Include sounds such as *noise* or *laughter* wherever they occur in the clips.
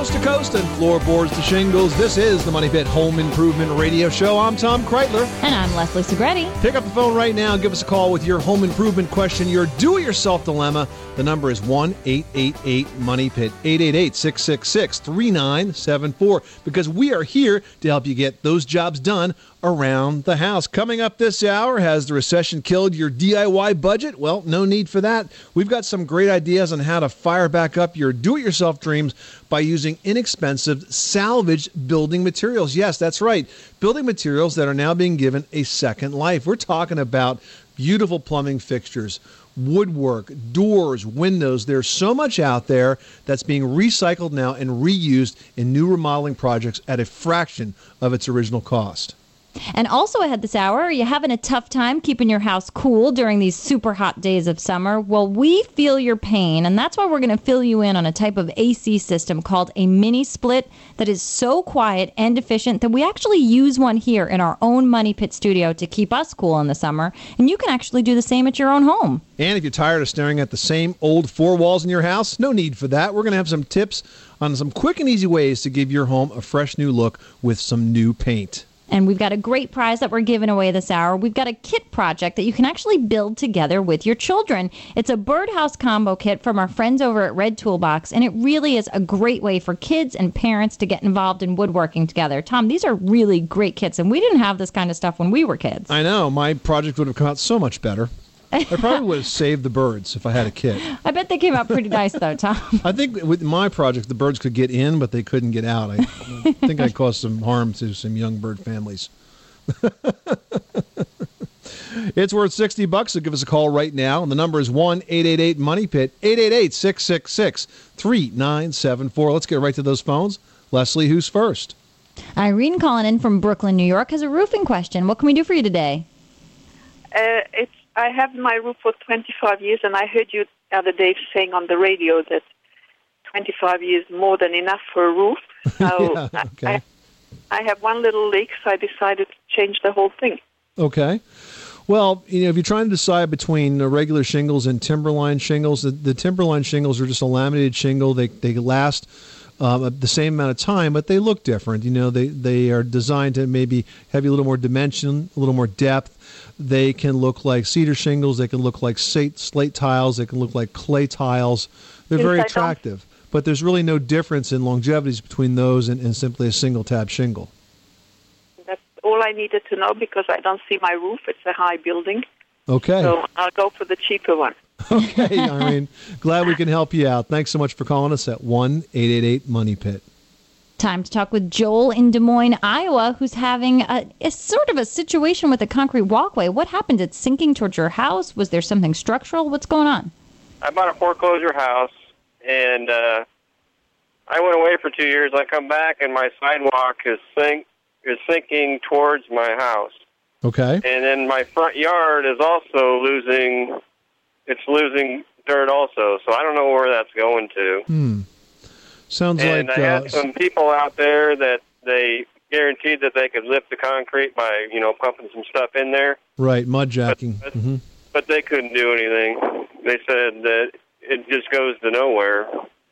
Coast to coast and floorboards to shingles. This is the Money Pit Home Improvement Radio Show. I'm Tom Kraeutler. And I'm Leslie Segrete. Pick up the phone right now and give us a call with your home improvement question, your do it yourself dilemma. The number is 1 888 Money Pit, 888 666 3974, because we are here to help you get those jobs done around the house. Coming up this hour, has the recession killed your DIY budget? Well, no need for that. We've got some great ideas on how to fire back up your do it yourself dreams by using inexpensive salvage building materials. Yes, that's right. Building materials that are now being given a second life. We're talking about beautiful plumbing fixtures, woodwork, doors, windows. There's so much out there that's being recycled now and reused in new remodeling projects at a fraction of its original cost. And also ahead this hour, are you having a tough time keeping your house cool during these super hot days of summer? Well, we feel your pain, and that's why we're going to fill you in on a type of AC system called a mini split that is so quiet and efficient that we actually use one here in our own Money Pit studio to keep us cool in the summer. And you can actually do the same at your own home. And if you're tired of staring at the same old four walls in your house, no need for that. We're going to have some tips on some quick and easy ways to give your home a fresh new look with some new paint. And we've got a great prize that we're giving away this hour. We've got a kit project that you can actually build together with your children. It's a birdhouse combo kit from our friends over at Red Toolbox, and it really is a great way for kids and parents to get involved in woodworking together. Tom, these are really great kits, and we didn't have this kind of stuff when we were kids. I know, my project would have come out so much better. I probably would have saved the birds if I had a kit. *laughs* I bet they came out pretty nice, though, Tom. *laughs* I think with my project, the birds could get in, but they couldn't get out. I think I caused some harm to some young bird families. *laughs* it's worth 60 bucks, so give us a call right now. And the number is 1 888 Money Pit, 888 666 3974. Let's get right to those phones. Leslie, who's first? Irene calling in from Brooklyn, New York, has a roofing question. What can we do for you today? Uh, it's I have my roof for 25 years, and I heard you the other day saying on the radio that 25 years more than enough for a roof. *laughs* So Yeah, okay. I, I have one little leak, so I decided to change the whole thing. Okay. Well, you know, if you're trying to decide between uh, regular shingles and timberline shingles, the, the timberline shingles are just a laminated shingle. They they last um, the same amount of time, but they look different. You know, they they are designed to maybe have you a little more dimension, a little more depth. They can look like cedar shingles. They can look like slate, slate tiles. They can look like clay tiles. They're very attractive. But there's really no difference in longevities between those and, and simply a single tab shingle. That's all I needed to know because I don't see my roof. It's a high building, Okay. so I'll go for the cheaper one. *laughs* Okay, Irene. *laughs* Glad we can help you out. Thanks so much for calling us at 1 888 Money Pit. Time to talk with Joel in Des Moines, Iowa, who's having a, a sort of a situation with a concrete walkway. What happened? It's sinking towards your house? Was there something structural? What's going on? I bought a foreclosure house, and uh, I went away for two years. I come back, and my sidewalk is sink is sinking towards my house, Okay. and then my front yard is also losing. It's losing dirt also, so I don't know where that's going to. Hmm. Sounds and like I uh, had some people out there that they guaranteed that they could lift the concrete by you know pumping some stuff in there, right mud jacking. But- hmm but they couldn't do anything. They said that it just goes to nowhere.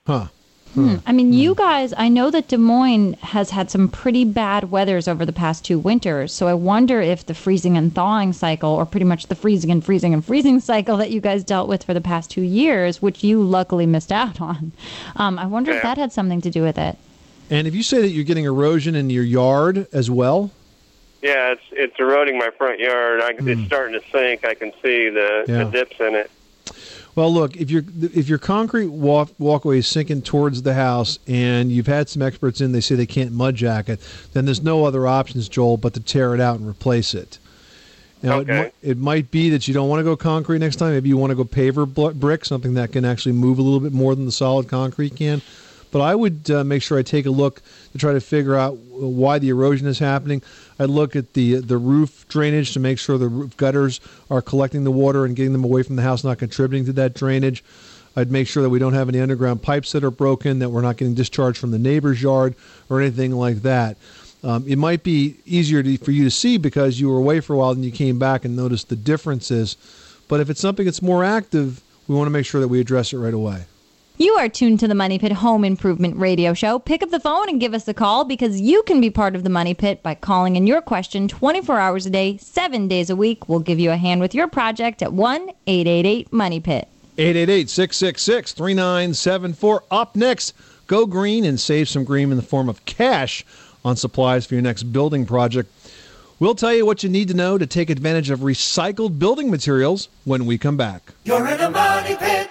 Huh. Hmm. Hmm. I mean, you hmm. guys, I know that Des Moines has had some pretty bad weathers over the past two winters. So I wonder if the freezing and thawing cycle, or pretty much the freezing and freezing and freezing *laughs* cycle that you guys dealt with for the past two years, which you luckily missed out *laughs* on, um, I wonder if that had something to do with it. And if you say that you're getting erosion in your yard as well, Yeah, it's it's eroding my front yard. I, It's starting to sink. I can see the, Yeah. the dips in it. Well, look if your if your concrete walk, walkway is sinking towards the house, and you've had some experts in, they say they can't mud jack it, then there's no other options, Joel, but to tear it out and replace it. Now, it, Okay. mi- it might be that you don't want to go concrete next time. Maybe you want to go paver brick, something that can actually move a little bit more than the solid concrete can. But I would uh, make sure I take a look to try to figure out why the erosion is happening. I'd look at the the roof drainage to make sure the roof gutters are collecting the water and getting them away from the house, not contributing to that drainage. I'd make sure that we don't have any underground pipes that are broken, that we're not getting discharged from the neighbor's yard or anything like that. Um, it might be easier to, for you to see because you were away for a while and you came back and noticed the differences. But if it's something that's more active, we want to make sure that we address it right away. You are tuned to the Money Pit Home Improvement Radio Show. Pick up the phone and give us a call because you can be part of the Money Pit by calling in your question 24 hours a day, seven days a week. We'll give you a hand with your project at 1 888 Money Pit. 888 666 3974. Up next, go green and save some green in the form of cash on supplies for your next building project. We'll tell you what you need to know to take advantage of recycled building materials when we come back. You're in a money pit.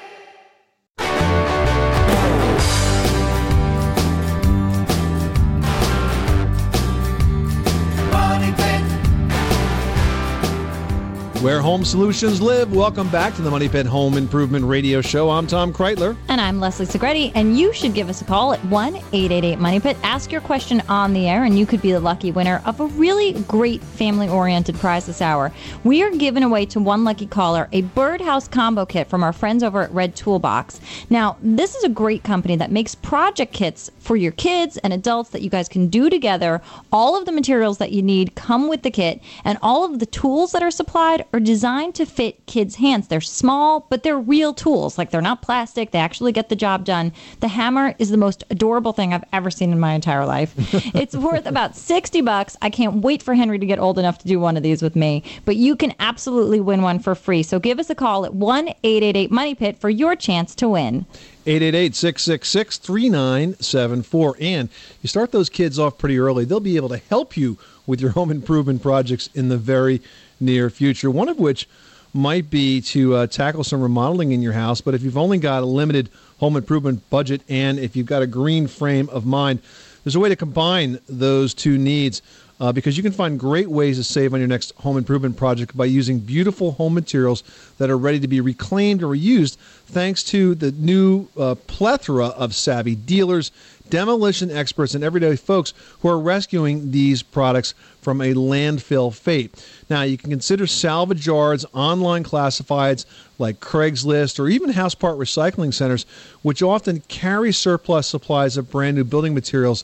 Where home solutions live. Welcome back to the Money Pit Home Improvement Radio Show. I'm Tom Kraeutler. And I'm Leslie Segrete, and you should give us a call at 1 888 Money Pit. Ask your question on the air, and you could be the lucky winner of a really great family oriented prize this hour. We are giving away to one lucky caller a birdhouse combo kit from our friends over at Red Toolbox. Now, this is a great company that makes project kits for your kids and adults that you guys can do together. All of the materials that you need come with the kit, and all of the tools that are supplied are designed to fit kids' hands. They're small, but they're real tools. Like they're not plastic, they actually get the job done. The hammer is the most adorable thing I've ever seen in my entire life. *laughs* it's worth about 60 bucks. I can't wait for Henry to get old enough to do one of these with me, but you can absolutely win one for free. So give us a call at 1 888 Money Pit for your chance to win. 888 666 3974. And you start those kids off pretty early. They'll be able to help you with your home improvement projects in the very near future. One of which might be to uh, tackle some remodeling in your house. But if you've only got a limited home improvement budget and if you've got a green frame of mind, there's a way to combine those two needs. Uh, because you can find great ways to save on your next home improvement project by using beautiful home materials that are ready to be reclaimed or reused thanks to the new uh, plethora of savvy dealers, demolition experts, and everyday folks who are rescuing these products from a landfill fate. Now, you can consider salvage yards, online classifieds like Craigslist, or even house part recycling centers, which often carry surplus supplies of brand new building materials.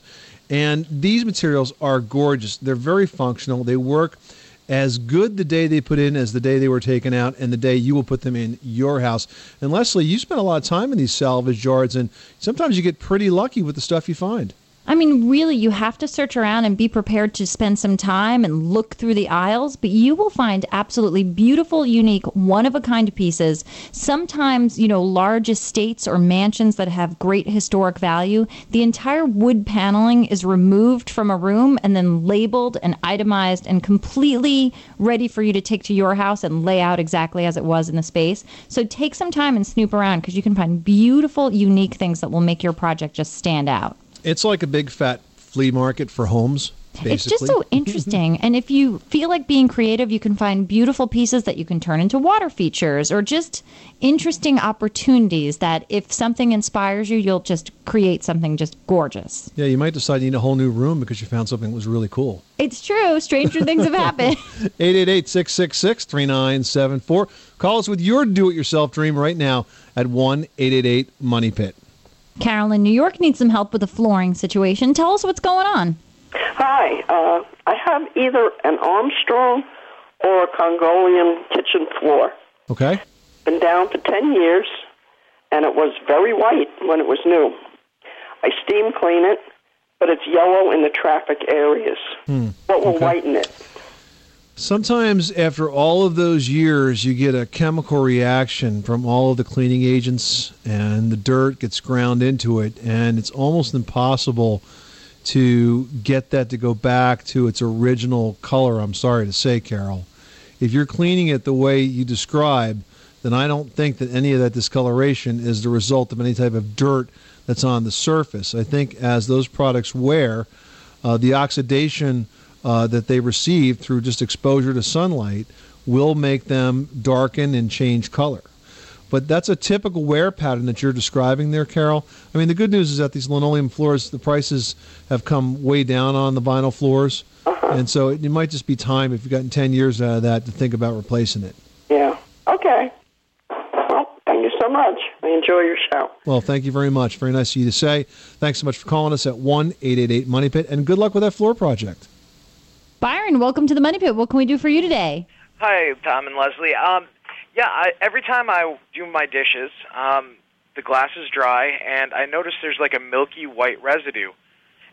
And these materials are gorgeous. They're very functional. They work as good the day they put in as the day they were taken out and the day you will put them in your house. And Leslie, you spend a lot of time in these salvage yards, and sometimes you get pretty lucky with the stuff you find. I mean, really, you have to search around and be prepared to spend some time and look through the aisles, but you will find absolutely beautiful, unique, one of a kind pieces. Sometimes, you know, large estates or mansions that have great historic value, the entire wood paneling is removed from a room and then labeled and itemized and completely ready for you to take to your house and lay out exactly as it was in the space. So take some time and snoop around because you can find beautiful, unique things that will make your project just stand out. It's like a big fat flea market for homes. Basically. It's just so interesting. Mm-hmm. and if you feel like being creative, you can find beautiful pieces that you can turn into water features or just interesting opportunities that if something inspires you, you'll just create something just gorgeous. Yeah, you might decide you need a whole new room because you found something that was really cool. It's true. Stranger things have happened. *laughs* *laughs* 888 666 3974. Call us with your do it yourself dream right now at 1 888 Money Pit. Carol in New York needs some help with a flooring situation. Tell us what's going on. Hi, uh, I have either an Armstrong or a Congoleum kitchen floor. Okay? Been down for 10 years, and it was very white when it was new. I steam clean it, but it's yellow in the traffic areas. What will okay. whiten it? Sometimes, after all of those years, you get a chemical reaction from all of the cleaning agents, and the dirt gets ground into it, and it's almost impossible to get that to go back to its original color. I'm sorry to say, Carol. If you're cleaning it the way you describe, then I don't think that any of that discoloration is the result of any type of dirt that's on the surface. I think as those products wear, uh, the oxidation uh, that they receive through just exposure to sunlight will make them darken and change color. But that's a typical wear pattern that you're describing there, Carol. I mean, the good news is that these linoleum floors, the prices have come way down on the vinyl floors. And so it, it might just be time, if you've gotten 10 years out of that, to think about replacing it. Yeah. Okay. Well, thank you so much. I enjoy your show. Well, thank you very much. Very nice of you to say. Thanks so much for calling us at one eight eight eight Money Pit, and good luck with that floor project. Byron, welcome to the Money Pit. What can we do for you today? Hi, Tom and Leslie. Um, yeah, I, every time I do my dishes, um, the glass is dry, and I notice there's like a milky white residue.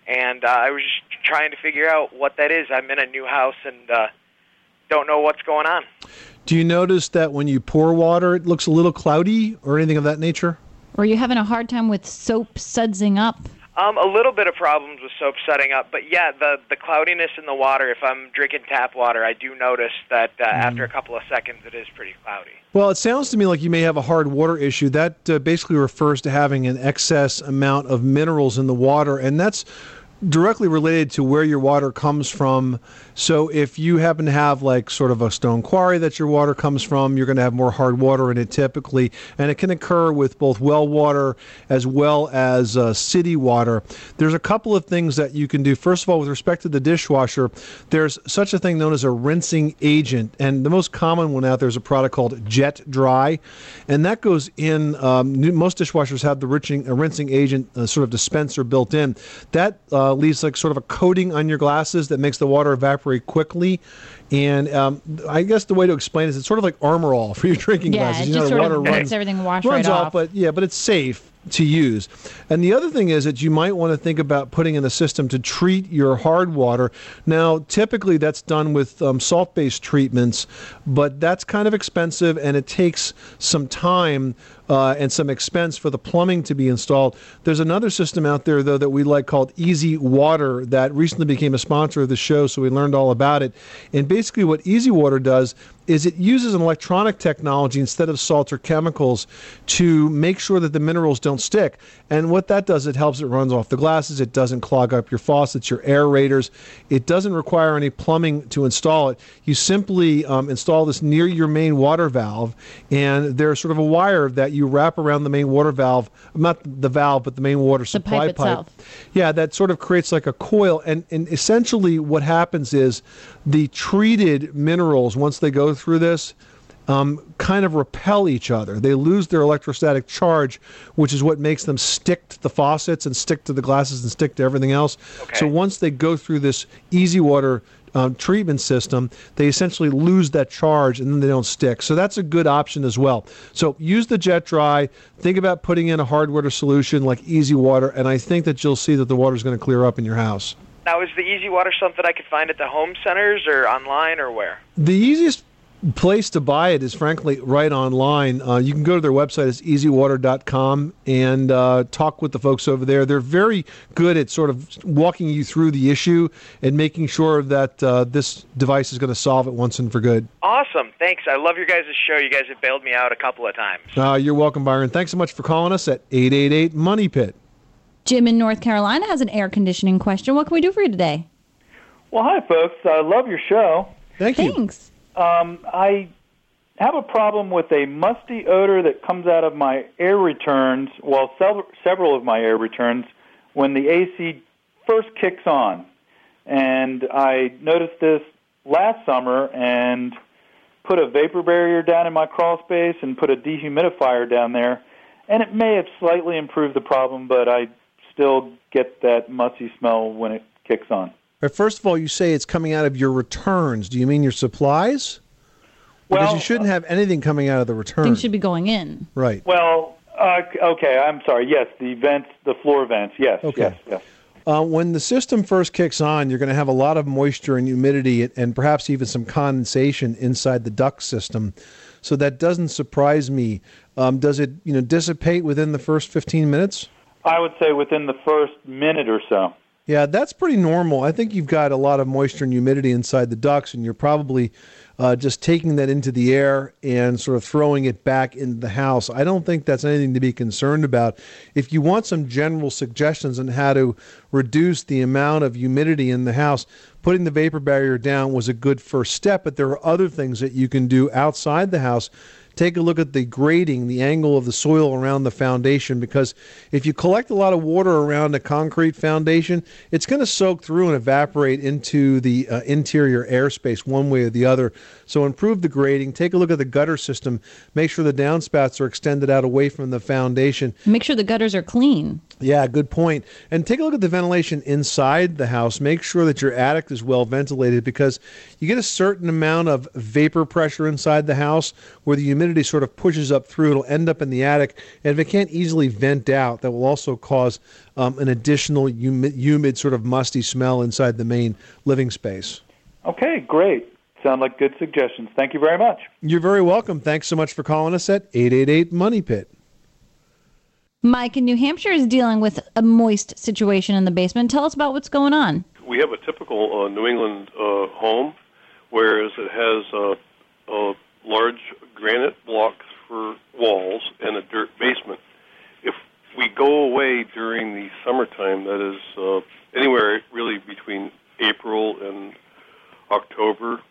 And uh, I was just trying to figure out what that is. I'm in a new house and uh, don't know what's going on. Do you notice that when you pour water, it looks a little cloudy or anything of that nature? Or are you having a hard time with soap sudsing up? Um, a little bit of problems with soap setting up, but yeah, the the cloudiness in the water. If I'm drinking tap water, I do notice that uh, after a couple of seconds, it is pretty cloudy. Well, it sounds to me like you may have a hard water issue. That uh, basically refers to having an excess amount of minerals in the water, and that's directly related to where your water comes from. So if you happen to have like sort of a stone quarry that your water comes from, you're going to have more hard water in it typically, and it can occur with both well water as well as uh, city water. There's a couple of things that you can do. First of all, with respect to the dishwasher, there's such a thing known as a rinsing agent, and the most common one out there is a product called Jet Dry, and that goes in. Um, new- most dishwashers have the rinsing, a rinsing agent uh, sort of dispenser built in. That uh, leaves like sort of a coating on your glasses that makes the water evaporate quickly. And um, I guess the way to explain it is it's sort of like armor all *laughs* for your drinking Yeah, glasses. it you know, just the sort water of runs, makes everything wash runs right off, off. but yeah, but it's safe to use. And the other thing is that you might want to think about putting in the system to treat your hard water. Now, typically that's done with um, salt based treatments, but that's kind of expensive and it takes some time. Uh, and some expense for the plumbing to be installed. There's another system out there, though, that we like called Easy Water that recently became a sponsor of the show, so we learned all about it. And basically, what Easy Water does is it uses an electronic technology instead of salt or chemicals to make sure that the minerals don't stick. And what that does, it helps it runs off the glasses, it doesn't clog up your faucets, your aerators. It doesn't require any plumbing to install it. You simply um, install this near your main water valve, and there's sort of a wire that you wrap around the main water valve, not the valve, but the main water supply pipe itself. yeah, that sort of creates like a coil, and and essentially what happens is the treated minerals once they go through this. Um, kind of repel each other. They lose their electrostatic charge, which is what makes them stick to the faucets and stick to the glasses and stick to everything else. So once they go through this easy water um, treatment system, they essentially lose that charge and then they don't stick. So that's a good option as well. So use the jet dry. Think about putting in a hard water solution like easy water, and I think that you'll see that the water is going to clear up in your house. Now, is the Easy Water something I could find at the home centers or online or where? The easiest place to buy it is frankly right online. Uh, you can go to their website, it's easywater.com, and uh, talk with the folks over there. They're very good at sort of walking you through the issue and making sure that uh, this device is going to solve it once and for good. Awesome. Thanks. I love your guys' show. You guys have bailed me out a couple of times. Uh, you're welcome, Byron. Thanks so much for calling us at 888 Money Pit. Jim in North Carolina has an air conditioning question. What can we do for you today? Well, hi, folks. I love your show. Thank you. Thanks. Um, I have a problem with a musty odor that comes out of my air returns, well, sev- several of my air returns, when the AC first kicks on. And I noticed this last summer and put a vapor barrier down in my crawl space and put a dehumidifier down there. And it may have slightly improved the problem, but I still get that musty smell when it kicks on. But first of all, you say it's coming out of your returns. Do you mean your supplies? Well, Because you shouldn't have anything coming out of the return. Things should be going in. right. Well, uh, okay, I'm sorry. Yes, the vents, the floor vents. Yes, Okay. yes, yes. Uh, when the system first kicks on, you're going to have a lot of moisture and humidity and, and perhaps even some condensation inside the duct system. So that doesn't surprise me. Um, does it, you know, dissipate within the first 15 minutes? I would say within the first minute or so. Yeah, that's pretty normal. I think you've got a lot of moisture and humidity inside the ducts, and you're probably uh, just taking that into the air and sort of throwing it back into the house. I don't think that's anything to be concerned about. If you want some general suggestions on how to reduce the amount of humidity in the house, putting the vapor barrier down was a good first step, but there are other things that you can do outside the house take a look at the grading, the angle of the soil around the foundation, because if you collect a lot of water around a concrete foundation, it's going to soak through and evaporate into the uh, interior airspace one way or the other. So improve the grading. Take a look at the gutter system. Make sure the downspouts are extended out away from the foundation. Make sure the gutters are clean. Yeah, good point. And take a look at the ventilation inside the house. Make sure that your attic is well ventilated because you get a certain amount of vapor pressure inside the house where the humidity sort of pushes up through. It'll end up in the attic. And if it can't easily vent out, that will also cause um, an additional humid, humid, sort of musty smell inside the main living space. Okay, great. Sound like good suggestions. Thank you very much. You're very welcome. Thanks so much for calling us at 888 Money Pit. Mike in New Hampshire is dealing with a moist situation in the basement. Tell us about what's going on. We have a typical uh, New England uh, home, whereas it has uh, uh, large granite blocks for walls and a dirt basement. If we go away during the summertime, that is uh, anywhere really between April and October,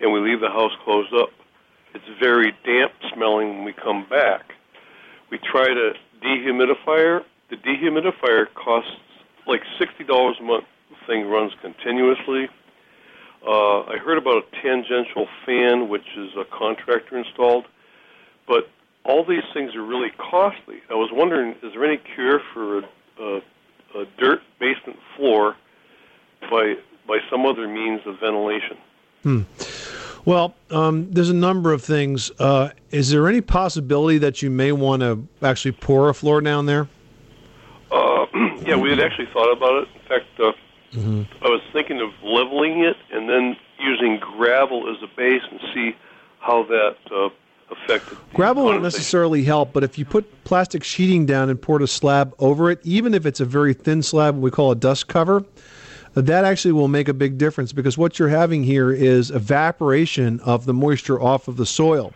and we leave the house closed up, it's very damp smelling when we come back. We try to dehumidifier. The dehumidifier costs like sixty dollars a month. The thing runs continuously. Uh, I heard about a tangential fan, which is a contractor installed, but all these things are really costly. I was wondering, is there any cure for a, a, a dirt basement floor by by some other means of ventilation? Hmm. Well, um, there's a number of things. Uh, is there any possibility that you may want to actually pour a floor down there? Uh, *clears throat* yeah, we had actually thought about it. In fact, uh, I was thinking of leveling it and then using gravel as a base and see how that uh, affected. the Gravel won't necessarily help, but if you put plastic sheeting down and poured a slab over it, even if it's a very thin slab, we call a dust cover, that actually will make a big difference because what you're having here is evaporation of the moisture off of the soil.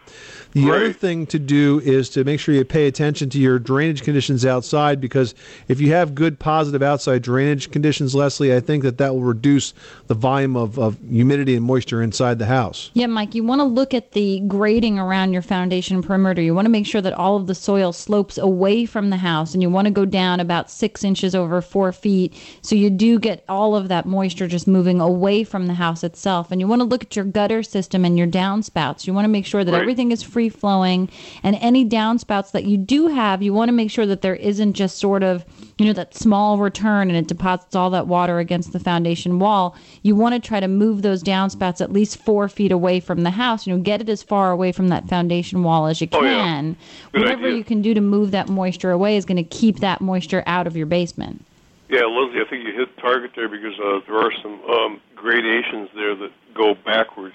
The other thing to do is to make sure you pay attention to your drainage conditions outside because if you have good positive outside drainage conditions, Leslie, I think that that will reduce the volume of, of humidity and moisture inside the house. Yeah, Mike, you want to look at the grading around your foundation perimeter. You want to make sure that all of the soil slopes away from the house, and you want to go down about six inches over four feet. So you do get all of that moisture just moving away from the house itself. And you want to look at your gutter system and your downspouts. You want to make sure that Right. everything is free flowing, and any downspouts that you do have, you want to make sure that there isn't just sort of, you know, that small return and it deposits all that water against the foundation wall. You want to try to move those downspouts at least four feet away from the house. You know, get it as far away from that foundation wall as you Oh, yeah. can. Whatever idea. you can do to move that moisture away is going to keep that moisture out of your basement. Yeah, Leslie, I think you hit target there because uh, there are some um, gradations there that go backwards.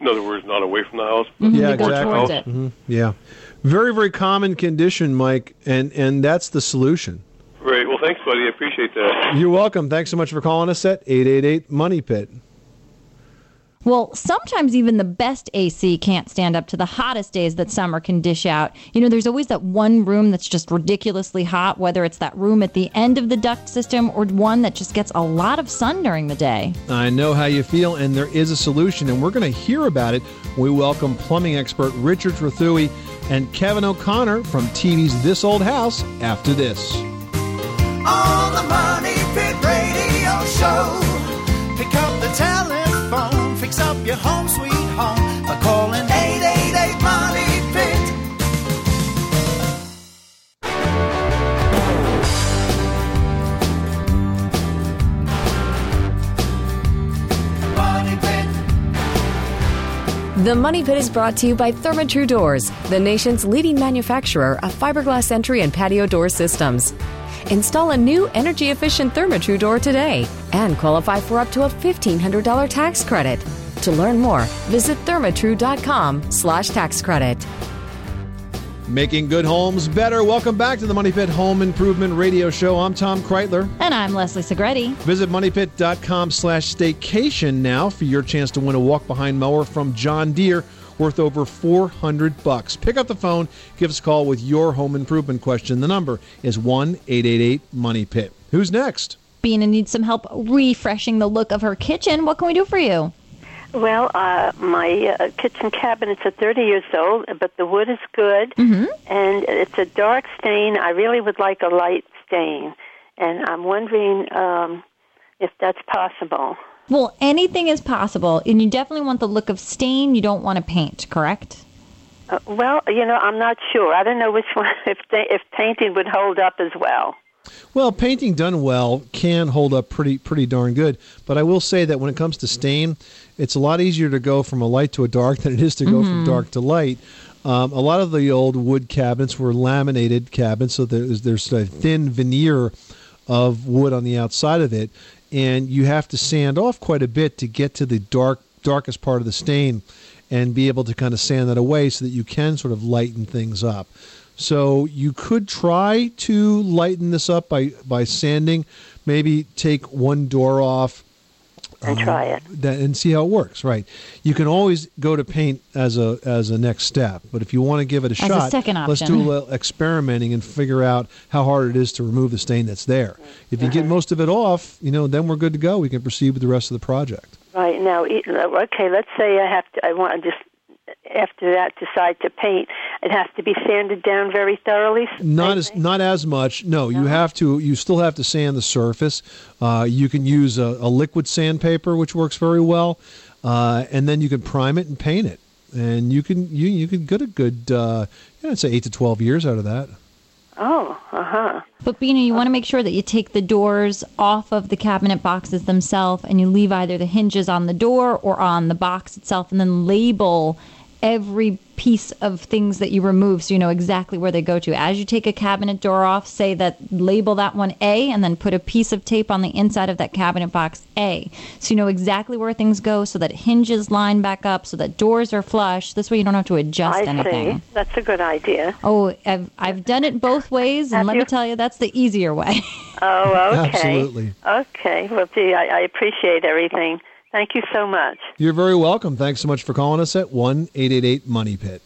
In other words, not away from the house, but yeah, towards the exactly. house. Mhm. Yeah, very very common condition, Mike, and and that's the solution. Great. Well, thanks, buddy. I appreciate that. You're welcome. Thanks so much for calling us at eight eight eight Money Pit. Well, sometimes even the best AC can't stand up to the hottest days that summer can dish out. You know, there's always that one room that's just ridiculously hot, whether it's that room at the end of the duct system or one that just gets a lot of sun during the day. I know how you feel, and there is a solution, and we're going to hear about it. We welcome plumbing expert Richard Trethewey and Kevin O'Connor from TV's This Old House after this. On the Money Pit Radio Show. Pick up the telephone, home sweet home by calling 888 Money Pit. The Money Pit is brought to you by Therma-Tru Doors, the nation's leading manufacturer of fiberglass entry and patio door systems. Install a new energy-efficient Therma-Tru door today and qualify for up to a $1,500 tax credit. To learn more, visit thermatru.com slash tax credit. Making good homes better. Welcome back to the Money Pit Home Improvement Radio Show. I'm Tom Kraeutler. And I'm Leslie Segrete. Visit moneypit.com slash staycation now for your chance to win a walk-behind mower from John Deere worth over 400 bucks. Pick up the phone, give us a call with your home improvement question. The number is 1-888-MONEY-PIT. Who's next? Bina needs some help refreshing the look of her kitchen. What can we do for you? Well, uh, my uh, kitchen cabinets are 30 years old, but the wood is good, Mm-hmm. and it's a dark stain. I really would like a light stain, and I'm wondering um, if that's possible. Well, anything is possible, and you definitely want the look of stain. You don't want to paint, correct? Uh, well, you know, I'm not sure. I don't know which *laughs* one. If they, if painting would hold up as well. Well, painting done well can hold up pretty pretty darn good. But I will say that when it comes to stain, it's a lot easier to go from a light to a dark *laughs* than it is to go from Mhm. dark to light. Um, a lot of the old wood cabinets were laminated cabinets, so there's there's a thin veneer of wood on the outside of it, and you have to sand off quite a bit to get to the dark darkest part of the stain, and be able to kind of sand that away so that you can sort of lighten things up. So you could try to lighten this up by by sanding. Maybe take one door off and try it. that, and see how it works. Right. You can always go to paint as a as a next step, but if you want to give it a As a shot, second let's do a little experimenting and figure out how hard it is to remove the stain that's there. If you Uh-huh. get most of it off, you know, then we're good to go. We can proceed with the rest of the project. Right now, e- okay. Let's say I have to. I want to just after that decide to paint. It has to be sanded down very thoroughly. Not as not as much. No, you have to. You still have to sand the surface. Uh, you can use a, a liquid sandpaper, which works very well, uh, and then you can prime it and paint it. And you can you you can get a good uh, yeah, I'd say eight to twelve years out of that. Oh, uh huh. But Bina, you want to make sure that you take the doors off of the cabinet boxes themselves and you leave either the hinges on the door or on the box itself and then label every piece of things that you remove so you know exactly where they go to. As you take a cabinet door off, say that label that one A and then put a piece of tape on the inside of that cabinet box A. So you know exactly where things go so that hinges line back up so that doors are flush. This way you don't have to adjust I anything. see. That's a good idea. Oh, I've I've done it both ways, and Have let me tell you, that's the easier way. Oh, *laughs* okay. Absolutely. Okay. Well, gee, I, I appreciate everything. Thank you so much. You're very welcome. Thanks so much for calling us at one eight eight eight Money Pit.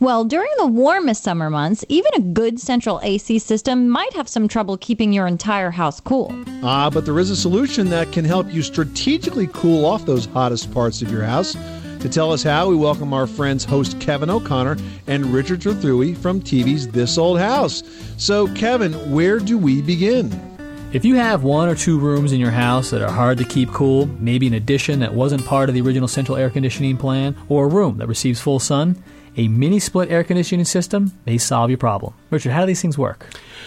Well, during the warmest summer months, even a good central AC system might have some trouble keeping your entire house cool. Ah, but there is a solution that can help you strategically cool off those hottest parts of your house. To tell us how, we welcome our friends host Kevin O'Connor and Richard Trethewey from TV's This Old House. So, Kevin, where do we begin? If you have one or two rooms in your house that are hard to keep cool, maybe an addition that wasn't part of the original central air conditioning plan, or a room that receives full sun, a mini split air conditioning system may solve your problem. Richard, how do these things work?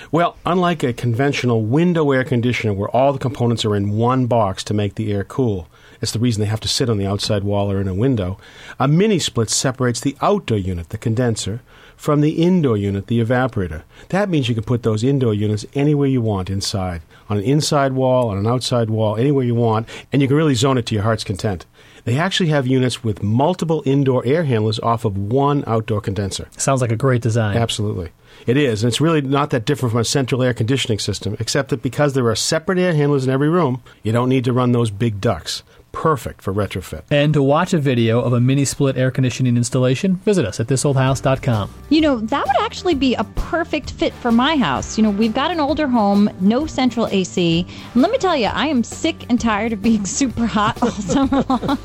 Well, unlike a conventional window air conditioner where all the components are in one box to make the air cool, it's the reason they have to sit on the outside wall or in a window, a mini split separates the outdoor unit, the condenser, from the indoor unit, the evaporator. That means you can put those indoor units anywhere you want inside, on an inside wall, on an outside wall, anywhere you want, and you can really zone it to your heart's content. They actually have units with multiple indoor air handlers off of one outdoor condenser. Sounds like a great design. Absolutely. It is, and it's really not that different from a central air conditioning system, except that because there are separate air handlers in every room, you don't need to run those big ducts. Perfect for retrofit. And to watch a video of a mini split air conditioning installation, visit us at thisoldhouse.com. You know, that would actually be a perfect fit for my house. You know, we've got an older home, no central AC. And let me tell you, I am sick and tired of being *laughs* super hot all summer long.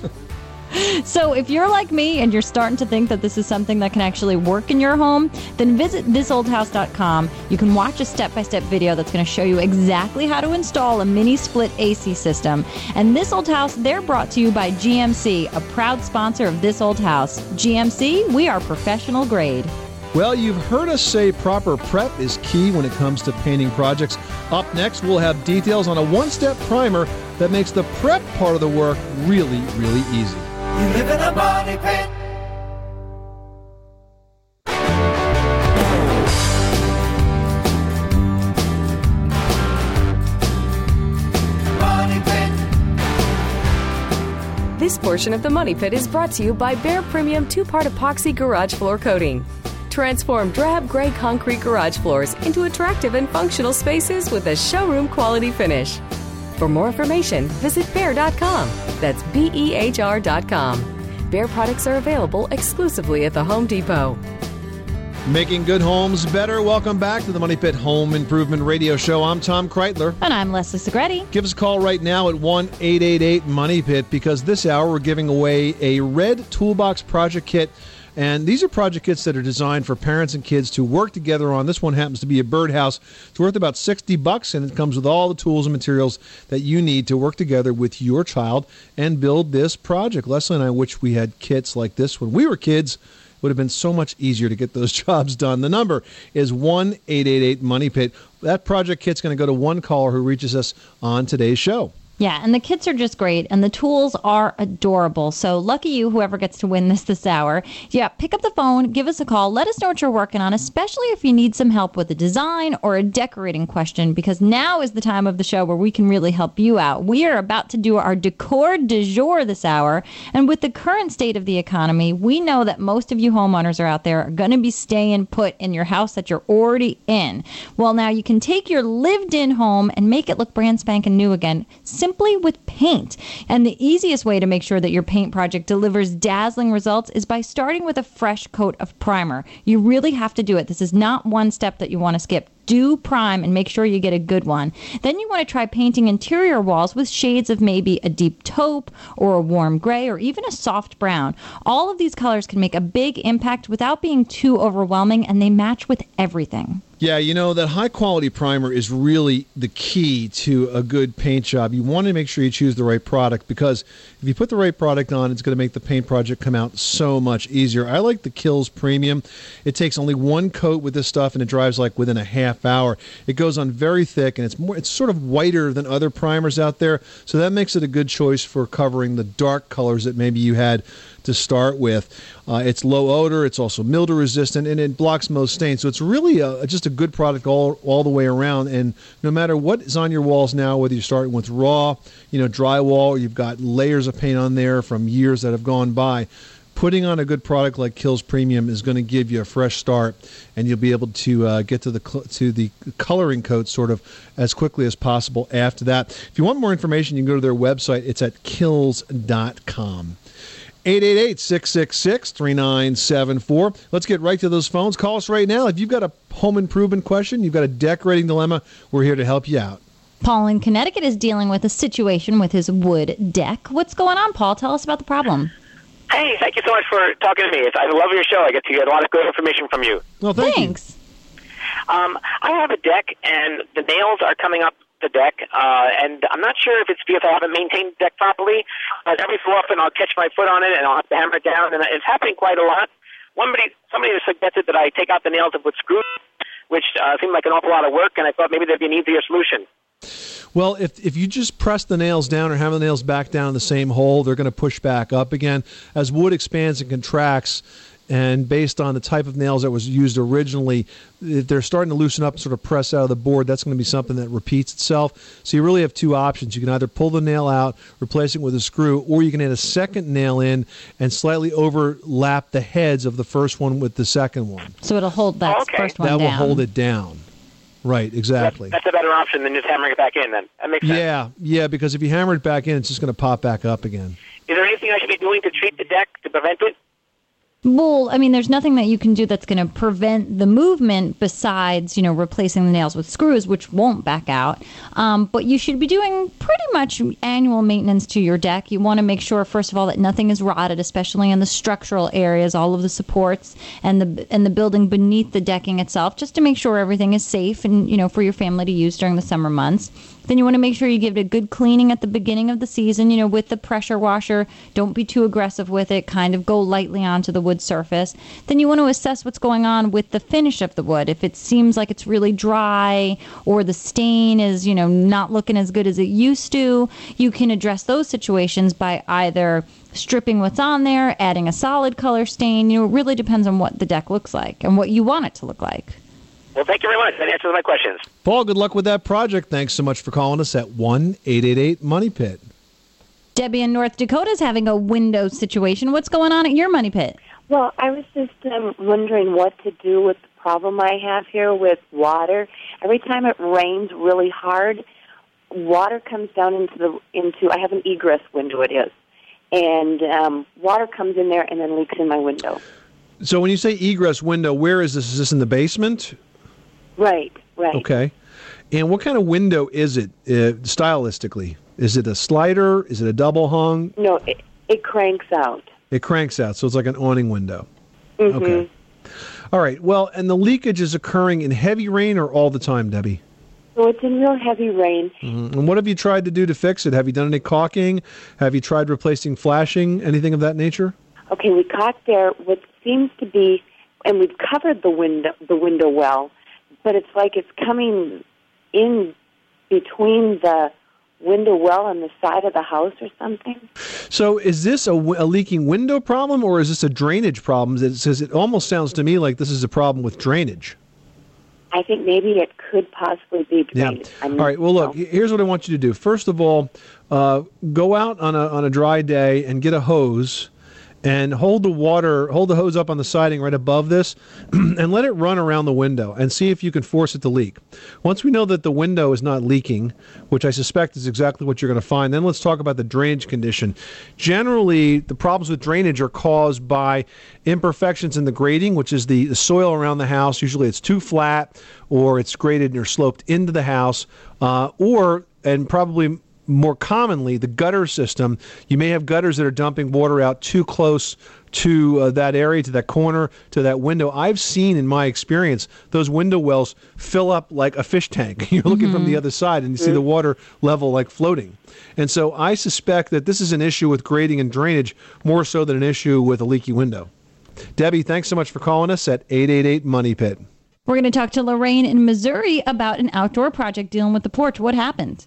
So, if you're like me and you're starting to think that this is something that can actually work in your home, then visit thisoldhouse.com. You can watch a step by step video that's going to show you exactly how to install a mini split AC system. And This Old House, they're brought to you by GMC, a proud sponsor of This Old House. GMC, we are professional grade. Well, you've heard us say proper prep is key when it comes to painting projects. Up next, we'll have details on a one step primer that makes the prep part of the work really, really easy. You live in a money pit. This portion of the Money Pit is brought to you by Behr Premium two part epoxy garage floor coating. Transform drab gray concrete garage floors into attractive and functional spaces with a showroom quality finish. For more information, visit behr.com. That's B E H R.com. Behr products are available exclusively at the Home Depot. Making good homes better. Welcome back to the Money Pit Home Improvement Radio Show. I'm Tom Kraeutler. And I'm Leslie Segrete. Give us a call right now at 1 888 Money Pit because this hour we're giving away a red toolbox project kit. And these are project kits that are designed for parents and kids to work together on. This one happens to be a birdhouse. It's worth about 60 bucks and it comes with all the tools and materials that you need to work together with your child and build this project. Leslie and I wish we had kits like this when we were kids would have been so much easier to get those *laughs* jobs done. The number is 1 888 Money Pit. That project kit's going to go to one caller who reaches us on today's show. Yeah, and the kits are just great, and the tools are adorable. So lucky you, whoever gets to win this this hour. Yeah, pick up the phone, give us a call, let us know what you're working on, especially if you need some help with a design or a decorating question, because now is the time of the show where we can really help you out. We are about to do our decor du jour this hour, and with the current state of the economy, we know that most of you homeowners are out there are going to be staying put in your house that you're already in. Well, now you can take your lived-in home and make it look brand spanking new again. Simply simply with paint. And the easiest way to make sure that your paint project delivers dazzling results is by starting with a fresh coat of primer. You really have to do it. This is not one step that you want to skip do prime and make sure you get a good one. Then you want to try painting interior walls with shades of maybe a deep taupe or a warm gray or even a soft brown. All of these colors can make a big impact without being too overwhelming and they match with everything. Yeah, you know, that high quality primer is really the key to a good paint job. You want to make sure you choose the right product because if you put the right product on, it's going to make the paint project come out so much easier. I like the Kilz Premium. It takes only one coat with this stuff and it dries like within a half hour. It goes on very thick and it's more it's sort of whiter than other primers out there, so that makes it a good choice for covering the dark colors that maybe you had to start with. Uh, it's low odor, it's also mildew resistant, and it blocks most stains. So it's really a, just a good product all all the way around. And no matter what is on your walls now, whether you're starting with raw, you know, drywall, you've got layers of paint on there from years that have gone by. Putting on a good product like Kilz Premium is going to give you a fresh start, and you'll be able to uh, get to the cl- to the coloring coat sort of as quickly as possible after that. If you want more information, you can go to their website. It's at kilz.com. 888 666 3974. Let's get right to those phones. Call us right now. If you've got a home improvement question, you've got a decorating dilemma, we're here to help you out. Paul in Connecticut is dealing with a situation with his wood deck. What's going on, Paul? Tell us about the problem. Hey, thank you so much for talking to me. It's, I love your show. I get to get a lot of good information from you. Well, thank Thanks. Um, I have a deck, and the nails are coming up the deck, uh, and I'm not sure if it's because I haven't maintained the deck properly, but every so often I'll catch my foot on it and I'll have to hammer it down, and it's happening quite a lot. Somebody, somebody suggested that I take out the nails and put screws, which uh, seemed like an awful lot of work, and I thought maybe there'd be an easier solution. Well, if, if you just press the nails down or have the nails back down in the same hole, they're going to push back up again. As wood expands and contracts, and based on the type of nails that was used originally, if they're starting to loosen up and sort of press out of the board, that's going to be something that repeats itself. So you really have two options. You can either pull the nail out, replace it with a screw, or you can add a second nail in and slightly overlap the heads of the first one with the second one. So it'll hold that oh, first one that will hold it down. Right, exactly. That's a better option than just hammering it back in. Then that makes sense. Yeah, yeah, because if you hammer it back in, it's just going to pop back up again. Is there anything I should be doing to treat the deck to prevent it? Well, I mean, there's nothing that you can do that's going to prevent the movement besides, you know, replacing the nails with screws, which won't back out. Um, but you should be doing pretty much annual maintenance to your deck. You want to make sure, first of all, that nothing is rotted, especially in the structural areas, all of the supports and the and the building beneath the decking itself, just to make sure everything is safe and you know for your family to use during the summer months. Then you want to make sure you give it a good cleaning at the beginning of the season, you know, with the pressure washer. Don't be too aggressive with it. Kind of go lightly onto the wood surface. Then you want to assess what's going on with the finish of the wood. If it seems like it's really dry or the stain is, you know, not looking as good as it used to, you can address those situations by either stripping what's on there, adding a solid color stain. You know, it really depends on what the deck looks like and what you want it to look like. Well, thank you very much. That answers my questions. Paul, good luck with that project. Thanks so much for calling us at 1 888 Money Pit. Debbie in North Dakota is having a window situation. What's going on at your money pit? Well, I was just um, wondering what to do with the problem I have here with water. Every time it rains really hard, water comes down into the into. I have an egress window. It is, and um, water comes in there and then leaks in my window. So when you say egress window, where is this? Is this in the basement? Right, right. Okay. And what kind of window is it uh, stylistically? Is it a slider? Is it a double hung? No, it, it cranks out. It cranks out, so it's like an awning window. Mhm. Okay. All right. Well, and the leakage is occurring in heavy rain or all the time, Debbie? So it's in real heavy rain. Mhm. And what have you tried to do to fix it? Have you done any caulking? Have you tried replacing flashing? Anything of that nature? Okay, we caught there what seems to be, and we've covered the window the window well, but it's like it's coming in between the window well on the side of the house or something. So, is this a leaking window problem or is this a drainage problem? It says it almost sounds to me like this is a problem with drainage. I think maybe it could possibly be drainage. Yeah. All right. Well, look. Here's what I want you to do. First of all, uh, go out on a on a dry day and get a hose, and hold the water, hold the hose up on the siding right above this, *clears throat* and let it run around the window and see if you can force it to leak. Once we know that the window is not leaking, which I suspect is exactly what you're going to find, then let's talk about the drainage condition. Generally, the problems with drainage are caused by imperfections in the grading, which is the, the soil around the house. Usually, it's too flat, or it's graded or sloped into the house, uh, or and probably more commonly, the gutter system. You may have gutters that are dumping water out too close to uh, that area, to that corner, to that window. I've seen in my experience those window wells fill up like a fish tank. *laughs* You're looking from the other side and you see the water level like floating. And so I suspect that this is an issue with grading and drainage more so than an issue with a leaky window. Debbie, thanks so much for calling us at 888 Money Pit. We're going to talk to Lorraine in Missouri about an outdoor project dealing with the porch. What happened?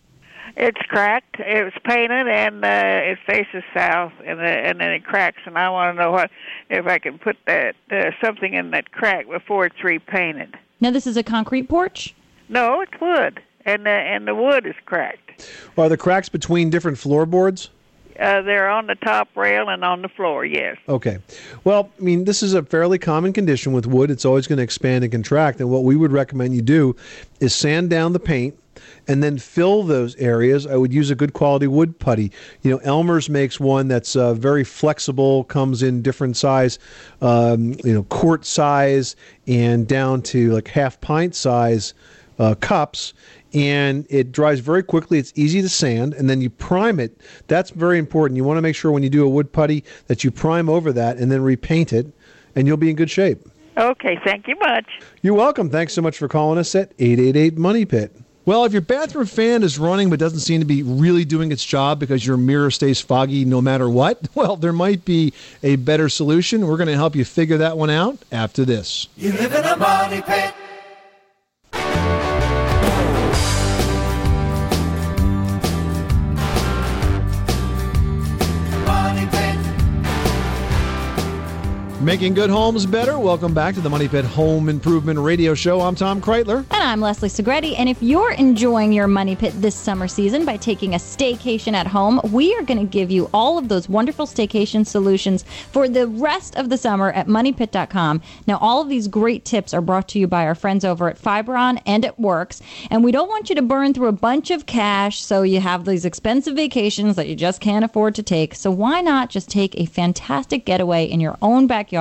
It's cracked. It was painted, and uh, it faces south, and, uh, and then it cracks. And I want to know what if I can put that uh, something in that crack before it's repainted. Now, this is a concrete porch? No, it's wood, and the and the wood is cracked. Are the cracks between different floorboards? Uh, they're on the top rail and on the floor. Yes. Okay. Well, I mean, this is a fairly common condition with wood. It's always going to expand and contract. And what we would recommend you do is sand down the paint and then fill those areas. I would use a good quality wood putty. You know, Elmer's makes one that's uh, very flexible, comes in different size, um, you know, quart size and down to like half pint size uh, cups and it dries very quickly. It's easy to sand, and then you prime it. That's very important. You want to make sure when you do a wood putty that you prime over that and then repaint it, and you'll be in good shape. Okay. Thank you much. You're welcome. Thanks so much for calling us at 888 Money Pit. Well, if your bathroom fan is running but doesn't seem to be really doing its job because your mirror stays foggy no matter what, *laughs* well, there might be a better solution. We're going to help you figure that one out after this. You live in a money pit. Making good homes better. Welcome back to the Money Pit Home Improvement Radio Show. I'm Tom Kraeutler. And I'm Leslie Segrete. And if you're enjoying your money pit this summer season by taking a staycation at home, we are going to give you all of those wonderful staycation solutions for the rest of the summer at moneypit.com. Now, all of these great tips are brought to you by our friends over at Fiberon and it works. And we don't want you to burn through a bunch of cash so you have these expensive vacations that you just can't afford to take. So why not just take a fantastic getaway in your own backyard?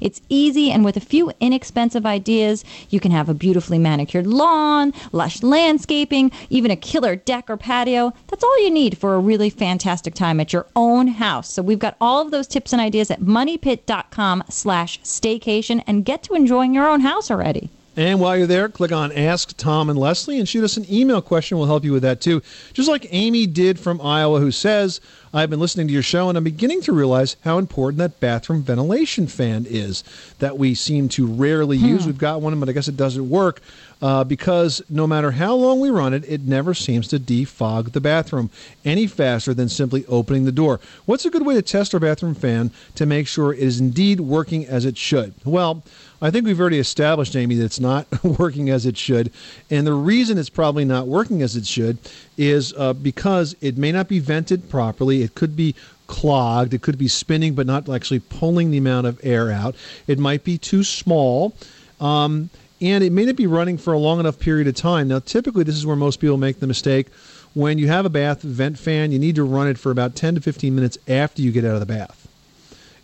It's easy, and with a few inexpensive ideas, you can have a beautifully manicured lawn, lush landscaping, even a killer deck or patio. That's all you need for a really fantastic time at your own house. So we've got all of those tips and ideas at moneypit.com slash staycation and get to enjoying your own house already. And while you're there, click on Ask Tom and Leslie and shoot us an email question. We'll help you with that too. Just like Amy did from Iowa, who says, I've been listening to your show and I'm beginning to realize how important that bathroom ventilation fan is that we seem to rarely use. We've got one, but I guess it doesn't work uh, because no matter how long we run it, it never seems to defog the bathroom any faster than simply opening the door. What's a good way to test our bathroom fan to make sure it is indeed working as it should? Well, I think we've already established, Amy, that it's not *laughs* working as it should. And the reason it's probably not working as it should is uh, because it may not be vented properly. It could be clogged. It could be spinning, but not actually pulling the amount of air out. It might be too small. Um, and it may not be running for a long enough period of time. Now, typically, this is where most people make the mistake. When you have a bath vent fan, you need to run it for about 10 to 15 minutes after you get out of the bath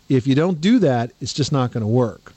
If you don't do that, it's just not going to work.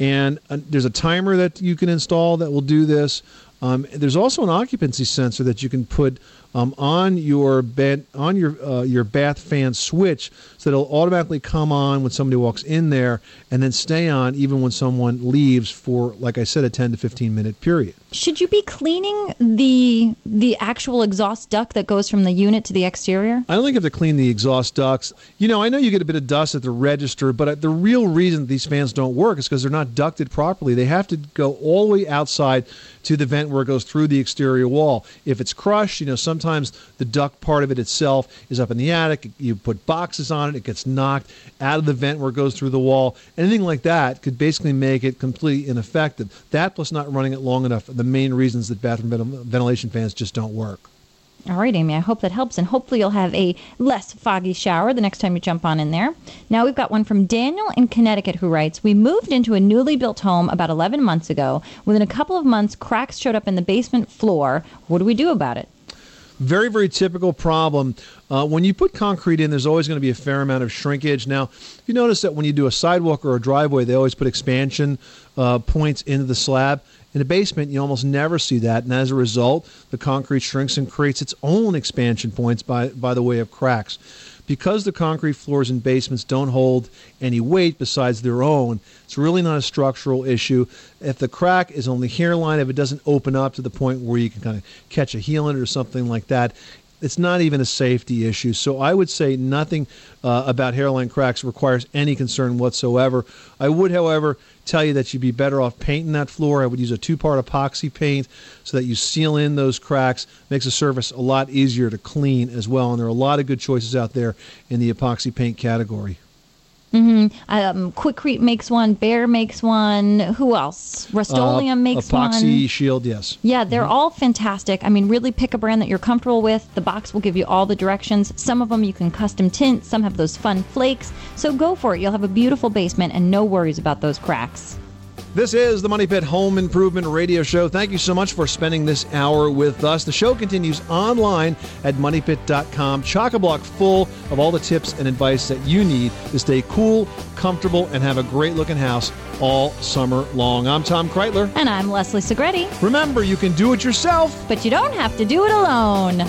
And uh, there's a timer that you can install that will do this. Um, there's also an occupancy sensor that you can put um, on your bed on your uh, your bath fan switch, so that it'll automatically come on when somebody walks in there, and then stay on even when someone leaves for, like I said, a 10 to 15 minute period. Should you be cleaning the the actual exhaust duct that goes from the unit to the exterior? I don't think you have to clean the exhaust ducts. You know, I know you get a bit of dust at the register, but uh, the real reason these fans don't work is because they're not ducted properly. They have to go all the way outside to the vent where it goes through the exterior wall. If it's crushed, you know, sometimes the duct part of it itself is up in the attic. You put boxes on it, it gets knocked out of the vent where it goes through the wall. Anything like that could basically make it completely ineffective. That plus not running it long enough are the main reasons that bathroom ventil- ventilation fans just don't work. All right, Amy, I hope that helps, and hopefully you'll have a less foggy shower the next time you jump on in there. Now we've got one from Daniel in Connecticut who writes We moved into a newly built home about 11 months ago. Within a couple of months, cracks showed up in the basement floor. What do we do about it? Very, very typical problem. Uh, when you put concrete in, there's always going to be a fair amount of shrinkage. Now, if you notice that when you do a sidewalk or a driveway, they always put expansion uh, points into the slab. In a basement, you almost never see that, and as a result, the concrete shrinks and creates its own expansion points by, by the way of cracks. Because the concrete floors in basements don't hold any weight besides their own, it's really not a structural issue. If the crack is on the hairline, if it doesn't open up to the point where you can kind of catch a heel in it or something like that, it's not even a safety issue. So I would say nothing uh, about hairline cracks requires any concern whatsoever. I would, however, tell you that you'd be better off painting that floor. I would use a two-part epoxy paint so that you seal in those cracks. Makes the surface a lot easier to clean as well. And there are a lot of good choices out there in the epoxy paint category. Hmm Um, Quikrete makes one. Behr makes one. Who else? Rust-Oleum Uh, makes epoxy one. Epoxy Shield, yes. Yeah, they're all fantastic. I mean, really pick a brand that you're comfortable with. The box will give you all the directions. Some of them you can custom tint, some have those fun flakes. So go for it. You'll have a beautiful basement and no worries about those cracks. This is the Money Pit Home Improvement Radio Show. Thank you so much for spending this hour with us. The show continues online at moneypit.com, chock a block full of all the tips and advice that you need to stay cool, comfortable, and have a great looking house all summer long. I'm Tom Kraeutler. And I'm Leslie Segrete. Remember, you can do it yourself, but you don't have to do it alone.